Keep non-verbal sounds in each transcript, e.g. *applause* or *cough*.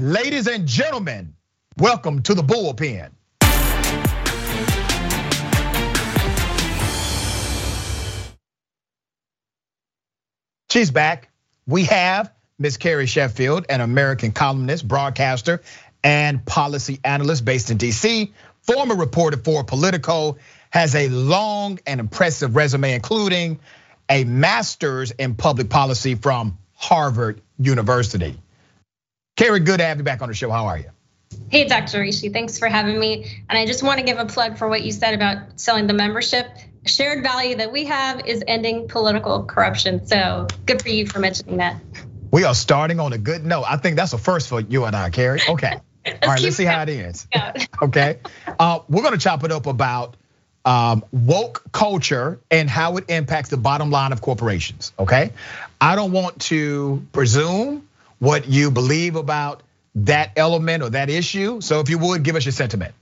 Ladies and gentlemen, welcome to the bullpen. She's back. We have Miss Carrie Sheffield, an American columnist, broadcaster, and policy analyst based in DC, former reporter for Politico, has a long and impressive resume, including a master's in public policy from Harvard University. Carrie, good to have you back on the show. How are you? Hey, Dr. Richey, thanks for having me. And I just want to give a plug for what you said about selling the membership. Shared value that we have is ending political corruption. So good for you for mentioning that. We are starting on a good note. I think that's a first for you and I, Carrie. Okay. *laughs* All right, let's see how it ends. *laughs* *laughs* okay. Uh, we're going to chop it up about um, woke culture and how it impacts the bottom line of corporations. Okay. I don't want to presume what you believe about that element or that issue. So if you would give us your sentiment.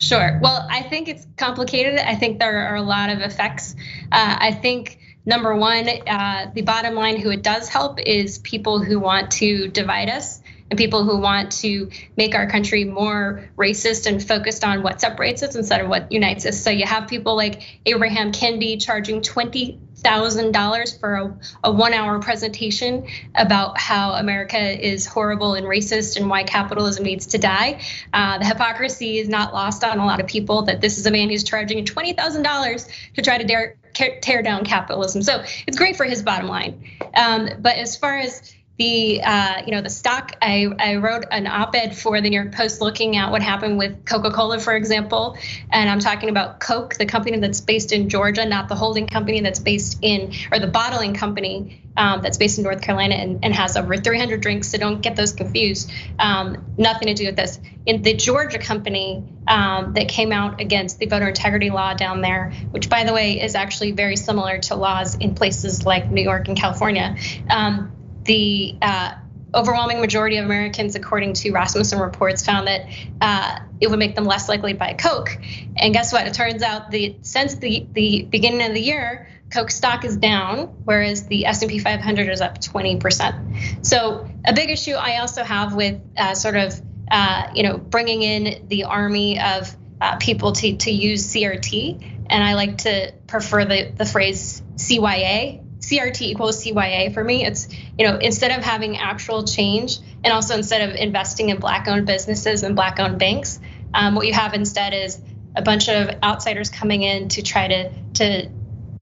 Sure. Well, I think it's complicated. I think there are a lot of effects. Uh, I think number one, uh, the bottom line, who it does help is people who want to divide us and people who want to make our country more racist and focused on what separates us instead of what unites us. So you have people like Abraham Kendi charging twenty thousand dollars for a, a, one-hour presentation about how America is horrible and racist and why capitalism needs to die. Uh, the hypocrisy is not lost on a lot of people that this is a man who's charging twenty thousand dollars to try to dare, tear down capitalism. So it's great for his bottom line. Um, but as far as the uh, you know the stock. I, I wrote an op-ed for the new york post looking at what happened with coca-cola for example and i'm talking about coke the company that's based in georgia not the holding company that's based in or the bottling company um, that's based in north carolina and, and, has over 300 drinks so don't get those confused. Um, nothing to do with this. In the georgia company um, that came out against the voter integrity law down there which by the way is actually very similar to laws in places like new york and california um, the uh, overwhelming majority of Americans, according to Rasmussen reports, found that uh, it would make them less likely to buy Coke. And guess what? It turns out the since the the beginning of the year, Coke stock is down, whereas the S&P 500 is up 20%. So a big issue I also have with uh, sort of uh, you know bringing in the army of uh, people to to use CRT, and I like to prefer the the phrase CYA CRT equals CYA for me. It's, you know, instead of having actual change and also instead of investing in black owned businesses and black owned banks, um, what you have instead is a bunch of outsiders coming in to try to, to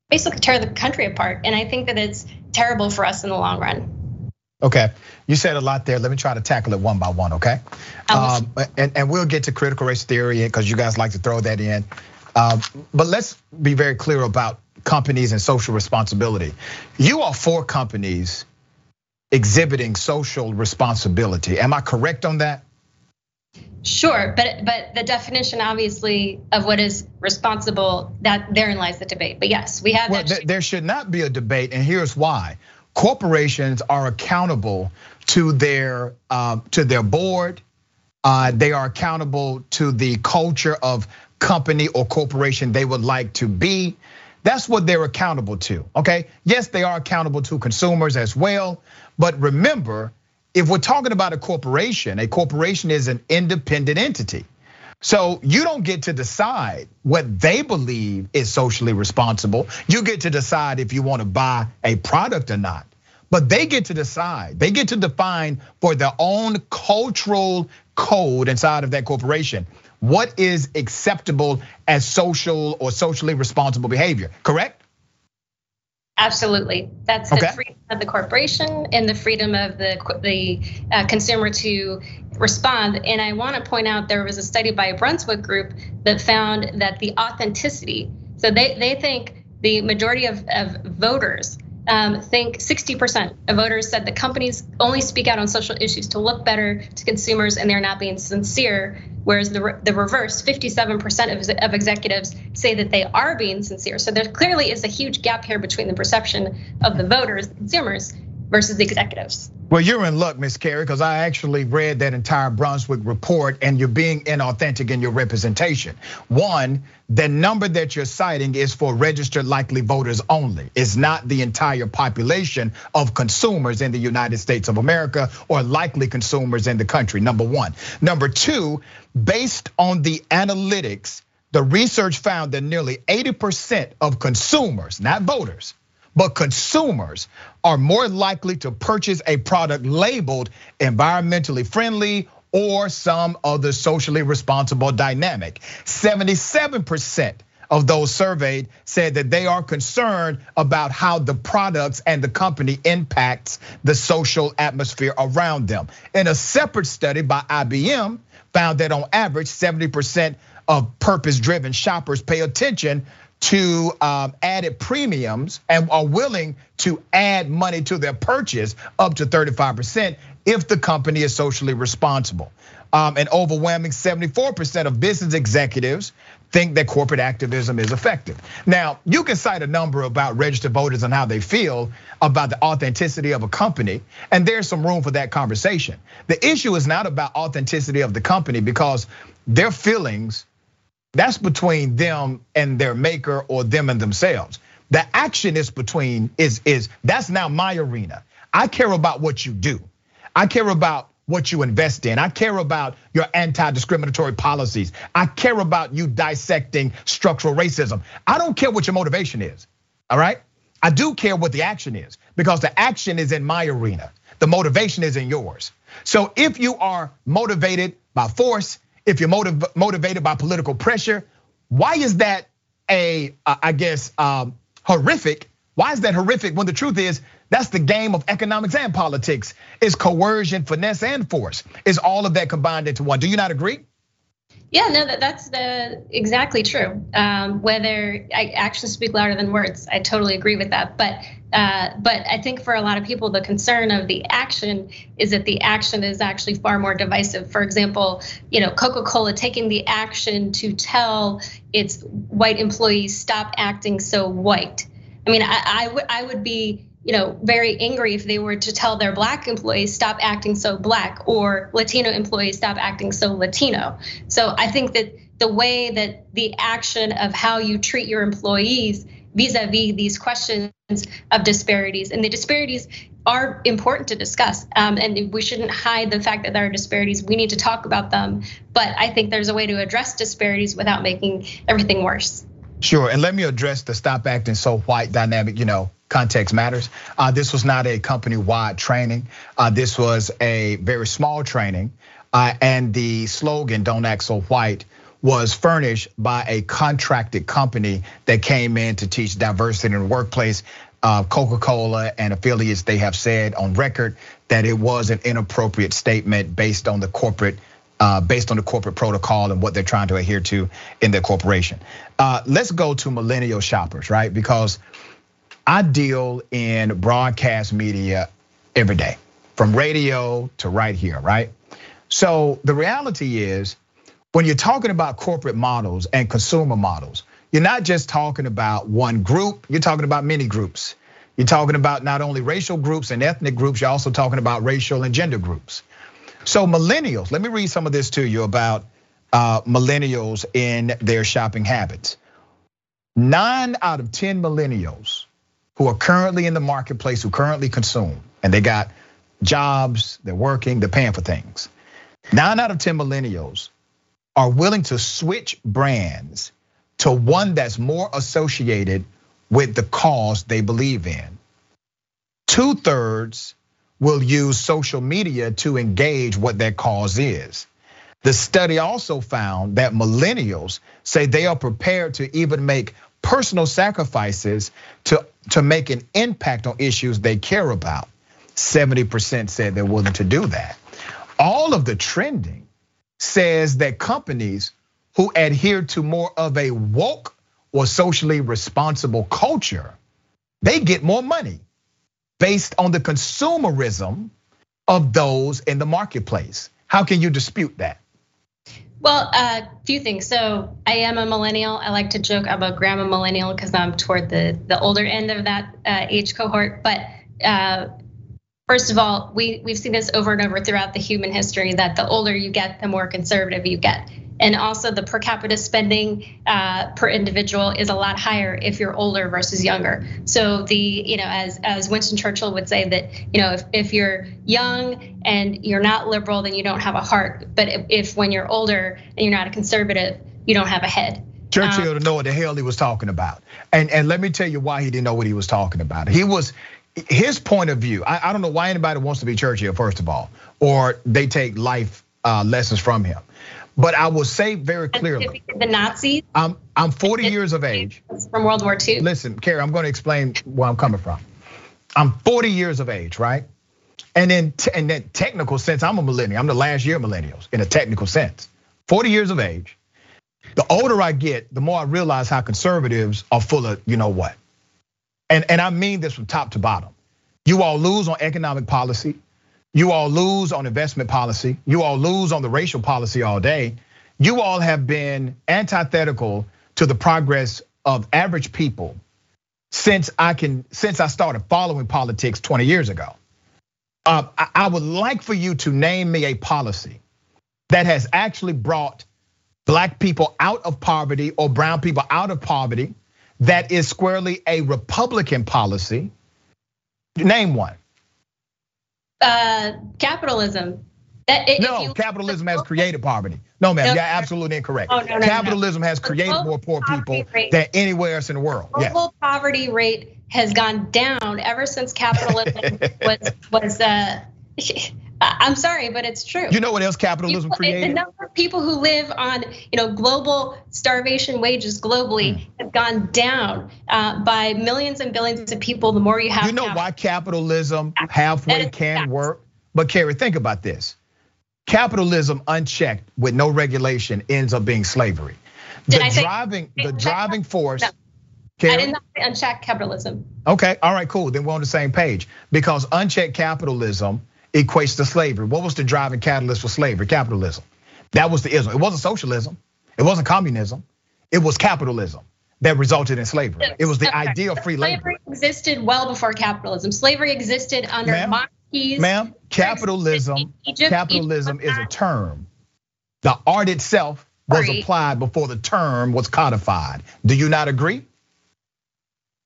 basically tear the country apart. And I think that it's terrible for us in the long run. Okay, you said a lot there. Let me try to tackle it one by one, okay? Um, and, and we'll get to critical race theory because you guys like to throw that in. Um, but let's be very clear about companies and social responsibility. You are for companies exhibiting social responsibility. Am I correct on that? Sure, but but the definition, obviously, of what is responsible, that therein lies the debate. But yes, we have. Well, there should not be a debate, and here's why: corporations are accountable to their um, to their board. Uh, they are accountable to the culture of company or corporation they would like to be. That's what they're accountable to, okay? Yes, they are accountable to consumers as well. But remember, if we're talking about a corporation, a corporation is an independent entity. So you don't get to decide what they believe is socially responsible. You get to decide if you want to buy a product or not. But they get to decide. They get to define for their own cultural code inside of that corporation what is acceptable as social or socially responsible behavior, correct? Absolutely. That's the freedom of the corporation and the freedom of the the uh, consumer to respond. And I want to point out there was a study by a Brunswick group that found that the authenticity. So they they think the majority of, of voters um, think 60% of voters said that companies only speak out on social issues to look better to consumers and they're not being sincere. Whereas the, the reverse, 57% of, of executives say that they are being sincere. So there clearly is a huge gap here between the perception of the voters, consumers, versus the executives. Well, you're in luck, Miss Carrie, because I actually read that entire Brunswick report and you're being inauthentic in your representation. One, the number that you're citing is for registered likely voters only. It's not the entire population of consumers in the United States of America or likely consumers in the country, number one. Number two, based on the analytics, the research found that nearly 80% of consumers, not voters, but consumers are more likely to purchase a product labeled environmentally friendly or some other socially responsible dynamic. 77% of those surveyed said that they are concerned about how the products and the company impacts the social atmosphere around them. In a separate study by IBM found that on average 70% of purpose driven shoppers pay attention to um, added premiums and are willing to add money to their purchase up to 35% if the company is socially responsible. Um, an overwhelming 74% of business executives think that corporate activism is effective. Now, you can cite a number about registered voters and how they feel about the authenticity of a company, and there's some room for that conversation. The issue is not about authenticity of the company because their feelings that's between them and their maker or them and themselves. The action is between is is that's now my arena. I care about what you do. I care about what you invest in. I care about your anti-discriminatory policies. I care about you dissecting structural racism. I don't care what your motivation is. All right? I do care what the action is because the action is in my arena. The motivation is in yours. So if you are motivated by force, if you're motiv motivated by political pressure, why is that a, I guess, um, horrific? Why is that horrific when the truth is that's the game of economics and politics? Is coercion, finesse, and force? Is all of that combined into one? Do you not agree? Yeah, no, that, that's the exactly true. Um, whether actions speak louder than words, I totally agree with that. But uh, but I think for a lot of people, the concern of the action is that the action is actually far more divisive. For example, you know, Coca-Cola taking the action to tell its white employees stop acting so white. I mean, I, I would I would be you know, very angry if they were to tell their black employees stop acting so black or Latino employees stop acting so Latino. So I think that the way that the action of how you treat your employees vis-a-vis these questions of disparities and the disparities are important to discuss um, and we shouldn't hide the fact that there are disparities we need to talk about them but i think there's a way to address disparities without making everything worse sure and let me address the stop acting so white dynamic you know context matters. Uh, this was not a company-wide training. Uh, this was a very small training, uh, and the slogan "Don't Act So White." was furnished by a contracted company that came in to teach diversity in the workplace. Coca-Cola and affiliates, they have said on record that it was an inappropriate statement based on the corporate uh, based on the corporate protocol and what they're trying to adhere to in their corporation. Uh, let's go to millennial shoppers, right? Because I deal in broadcast media every day, from radio to right here, right? So the reality is, when you're talking about corporate models and consumer models, you're not just talking about one group, you're talking about many groups. You're talking about not only racial groups and ethnic groups, you're also talking about racial and gender groups. So, millennials, let me read some of this to you about uh, millennials in their shopping habits. Nine out of 10 millennials who are currently in the marketplace, who currently consume, and they got jobs, they're working, they're paying for things. Nine out of 10 millennials are willing to switch brands to one that's more associated with the cause they believe in. Two thirds will use social media to engage what their cause is. The study also found that millennials say they are prepared to even make personal sacrifices to, to make an impact on issues they care about. 70% said they're willing to do that. All of the trending says that companies who adhere to more of a woke or socially responsible culture, they get more money based on the consumerism of those in the marketplace. How can you dispute that? Well, a few things. So I am a millennial. I like to joke I'm a grandma millennial because I'm toward the the older end of that uh, age cohort. But uh, First of all, we, we've seen this over and over throughout the human history that the older you get, the more conservative you get. And also the per capita spending uh, per individual is a lot higher if you're older versus younger. So the, you know, as, as Winston Churchill would say that, you know, if, if you're young and you're not liberal, then you don't have a heart. But if, if when you're older and you're not a conservative, you don't have a head. Churchill um, to know what the hell he was talking about. And and let me tell you why he didn't know what he was talking about. He was his point of view. I, I don't know why anybody wants to be Churchill, first of all, or they take life uh, lessons from him. But I will say very clearly, the Nazis. I'm I'm 40 years of age from World War II. Listen, Carrie, I'm going to explain where I'm coming from. I'm 40 years of age, right? And in in that technical sense, I'm a millennial. I'm the last year millennials in a technical sense. 40 years of age. The older I get, the more I realize how conservatives are full of you know what. And and I mean this from top to bottom. You all lose on economic policy. You all lose on investment policy. You all lose on the racial policy all day. You all have been antithetical to the progress of average people since I can since I started following politics 20 years ago. Uh, I would like for you to name me a policy that has actually brought black people out of poverty or brown people out of poverty that is squarely a Republican policy. Name one. Uh, capitalism. It, no, capitalism has created poverty. No, ma'am, no, you're absolutely incorrect. Oh, no, no, capitalism has created more poor people rate, than anywhere else in the world. Global yes. poverty rate has gone down ever since capitalism *laughs* was was uh, *laughs* I'm sorry, but it's true. You know what else capitalism people, created? The number of people who live on, you know, global starvation wages globally mm. has gone down uh, by millions and billions of people. The more you have, you know capital. why capitalism halfway can work. But Carrie, think about this: capitalism unchecked with no regulation ends up being slavery. Did The driving, say, the driving force. No. Carrie? I did not say unchecked capitalism. Okay, all right, cool. Then we're on the same page because unchecked capitalism equates to slavery. What was the driving catalyst for slavery? Capitalism. That was the ism. It wasn't socialism. It wasn't communism. It was capitalism that resulted in slavery. It was the okay. idea of free labor. Slavery existed well before capitalism. Slavery existed under ma'am, monarchies. Ma'am, capitalism, Egypt, capitalism Egypt, is a term. The art itself was Sorry. applied before the term was codified. Do you not agree?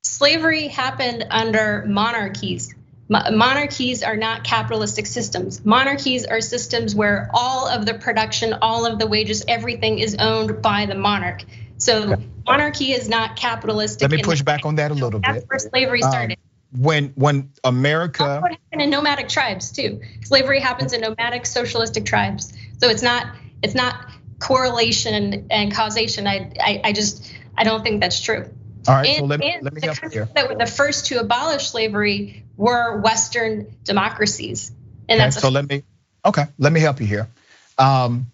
Slavery happened under monarchies. Monarchies are not capitalistic systems. Monarchies are systems where all of the production, all of the wages, everything is owned by the monarch. So monarchy is not capitalistic. Let me push back on that a little That's bit. That's where slavery um, started. Um, when when America That's what happened in nomadic tribes too. Slavery happens in nomadic socialistic tribes. So it's not it's not correlation and causation. I I, I just I don't think that's true. All right, and, so let me, let me help you here. That were the first to abolish slavery were Western democracies. And okay, that's so let me okay, let me help you here. Um,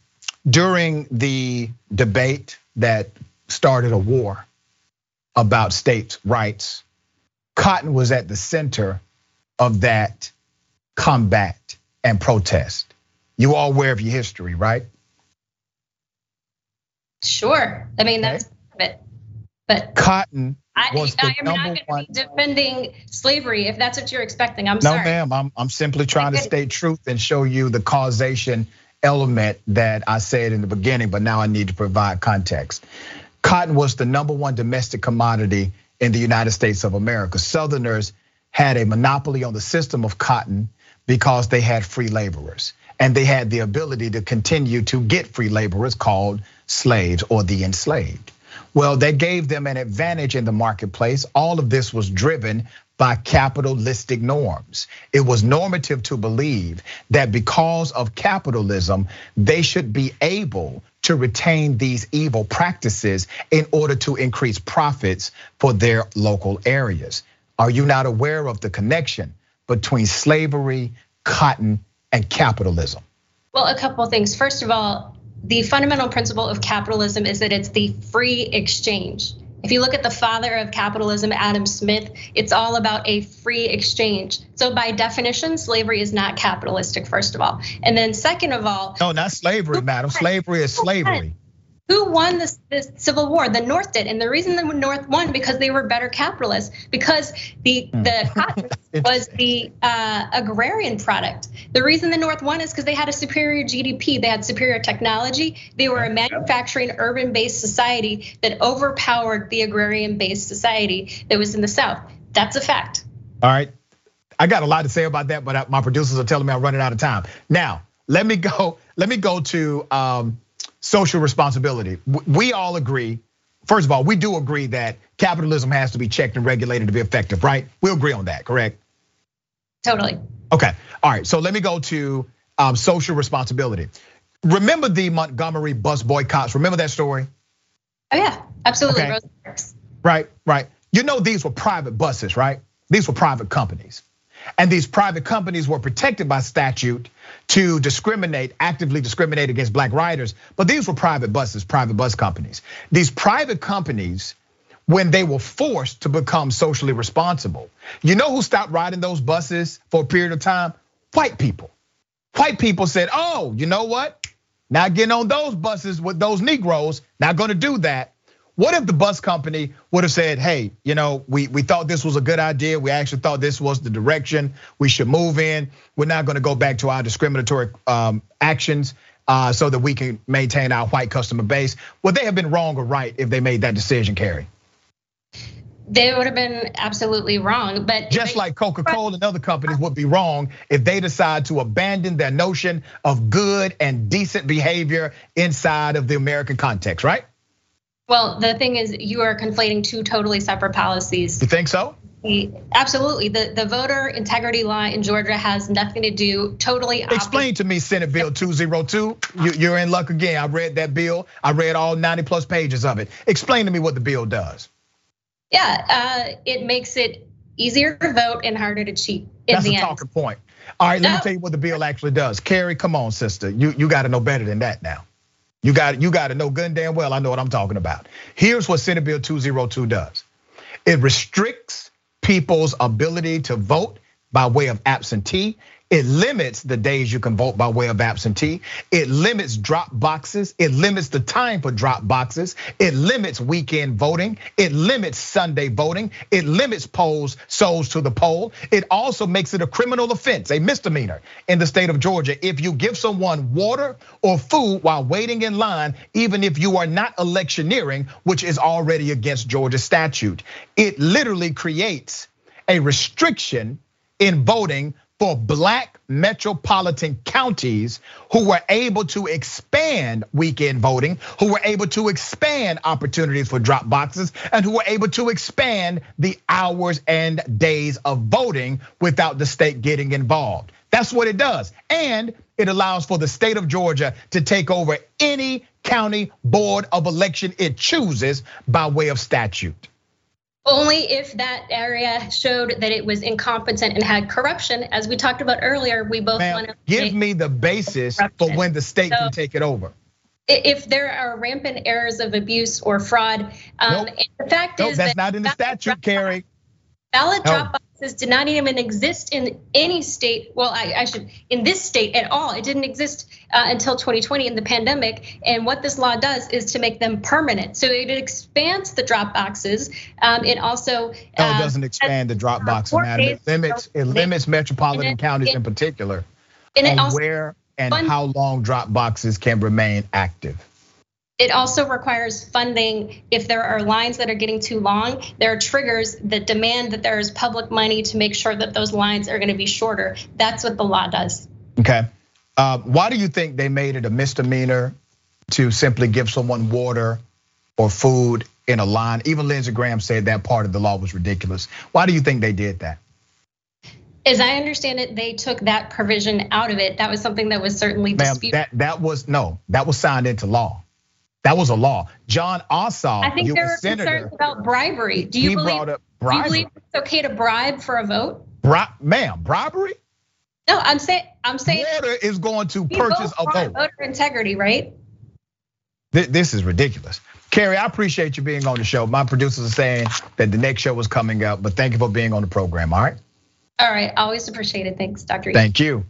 during the debate that started a war about states' rights, Cotton was at the center of that combat and protest. You all aware of your history, right? Sure. I mean, that's okay. it. But Cotton was I, the I'm number not one. defending slavery if that's what you're expecting. I'm no, sorry. No, ma'am. I'm I'm simply trying to state truth and show you the causation element that I said in the beginning, but now I need to provide context. Cotton was the number one domestic commodity in the United States of America. Southerners had a monopoly on the system of cotton because they had free laborers and they had the ability to continue to get free laborers called slaves or the enslaved. Well, that gave them an advantage in the marketplace. All of this was driven by capitalistic norms. It was normative to believe that because of capitalism, they should be able to retain these evil practices in order to increase profits for their local areas. Are you not aware of the connection between slavery, cotton, and capitalism? Well, a couple of things. First of all, the fundamental principle of capitalism is that it's the free exchange. If you look at the father of capitalism, Adam Smith, it's all about a free exchange. So by definition, slavery is not capitalistic, first of all. And then second of all. No, not slavery, madam. Slavery is slavery. Who won this, this Civil War? The North did, and the reason the North won because they were better capitalists. Because the hmm. the cotton *laughs* was the uh, agrarian product. The reason the North won is because they had a superior GDP, they had superior technology, they were a manufacturing, urban-based society that overpowered the agrarian-based society that was in the South. That's a fact. All right, I got a lot to say about that, but my producers are telling me I'm running out of time. Now, let me go. Let me go to. Um, social responsibility. We all agree, first of all, we do agree that capitalism has to be checked and regulated to be effective, right? We agree on that, correct? Totally. Okay, all right, so let me go to um, social responsibility. Remember the Montgomery bus boycotts? Remember that story? Oh yeah, absolutely. Okay. Right, right. You know these were private buses, right? These were private companies. And these private companies were protected by statute to discriminate, actively discriminate against black riders. But these were private buses, private bus companies. These private companies, when they were forced to become socially responsible, you know who stopped riding those buses for a period of time? White people. White people said, oh, you know what? Not getting on those buses with those Negroes, not gonna do that. What if the bus company would have said, hey, you know, we, we thought this was a good idea. We actually thought this was the direction we should move in. We're not gonna go back to our discriminatory um, actions uh, so that we can maintain our white customer base. Would they have been wrong or right if they made that decision, Carrie? They would have been absolutely wrong, but just like Coca-Cola and other companies would be wrong if they decide to abandon their notion of good and decent behavior inside of the American context, right? Well, the thing is, you are conflating two totally separate policies. You think so? Absolutely. The, the voter integrity law in Georgia has nothing to do totally. Explain to me Senate Bill 202. You, are in luck again. I read that bill. I read all 90 plus pages of it. Explain to me what the bill does. Yeah, uh, it makes it easier to vote and harder to cheat. That's a talking point. All right, let me tell you what the bill actually does. Carrie, come on, sister. You you got to know better than that now. You got you got to know good and damn well. I know what I'm talking about. Here's what Senate Bill 202 does. It restricts people's ability to vote by way of absentee it limits the days you can vote by way of absentee. It limits drop boxes. It limits the time for drop boxes. It limits weekend voting. It limits Sunday voting. It limits polls souls to the poll. It also makes it a criminal offense, a misdemeanor in the state of Georgia if you give someone water or food while waiting in line, even if you are not electioneering, which is already against Georgia statute. It literally creates a restriction in voting for black metropolitan counties who were able to expand weekend voting, who were able to expand opportunities for drop boxes, and who were able to expand the hours and days of voting without the state getting involved. That's what it does. And it allows for the state of Georgia to take over any county board of election it chooses by way of statute. Only if that area showed that it was incompetent and had corruption. As we talked about earlier, we both want to give me the basis corruption. for when the state so, can take it over. If there are rampant errors of abuse or fraud, um, nope. the fact nope, is that's that not in the statute, Carrie. Ballot drop boxes did not even exist in any state. Well, I, I, should in this state at all. It didn't exist uh, until 2020 in the pandemic. And what this law does is to make them permanent. So it expands the drop boxes. Um, it also no, it uh, doesn't expand the drop boxes, man. It limits it limits metropolitan it, counties it, in particular, and it also where and how long drop boxes can remain active. It also requires funding if there are lines that are getting too long. There are triggers that demand that there is public money to make sure that those lines are going to be shorter. That's what the law does. Okay. Uh, why do you think they made it a misdemeanor to simply give someone water or food in a line? Even Lindsey Graham said that part of the law was ridiculous. Why do you think they did that? As I understand it, they took that provision out of it. That was something that was certainly disputed. That that was no, that was signed into law. That was a law. Jon Ossoff, I think there were senator, concerns about bribery. Do you, believe, do you believe it's okay to bribe for a vote? Bri- ma'am, bribery? No, I'm saying I'm saying water is going to purchase a vote. Voter integrity, right? This is ridiculous. Carrie, I appreciate you being on the show. My producers are saying that the next show was coming up, but thank you for being on the program. All right. All right. Always appreciate it. Thanks, Dr. Thank you.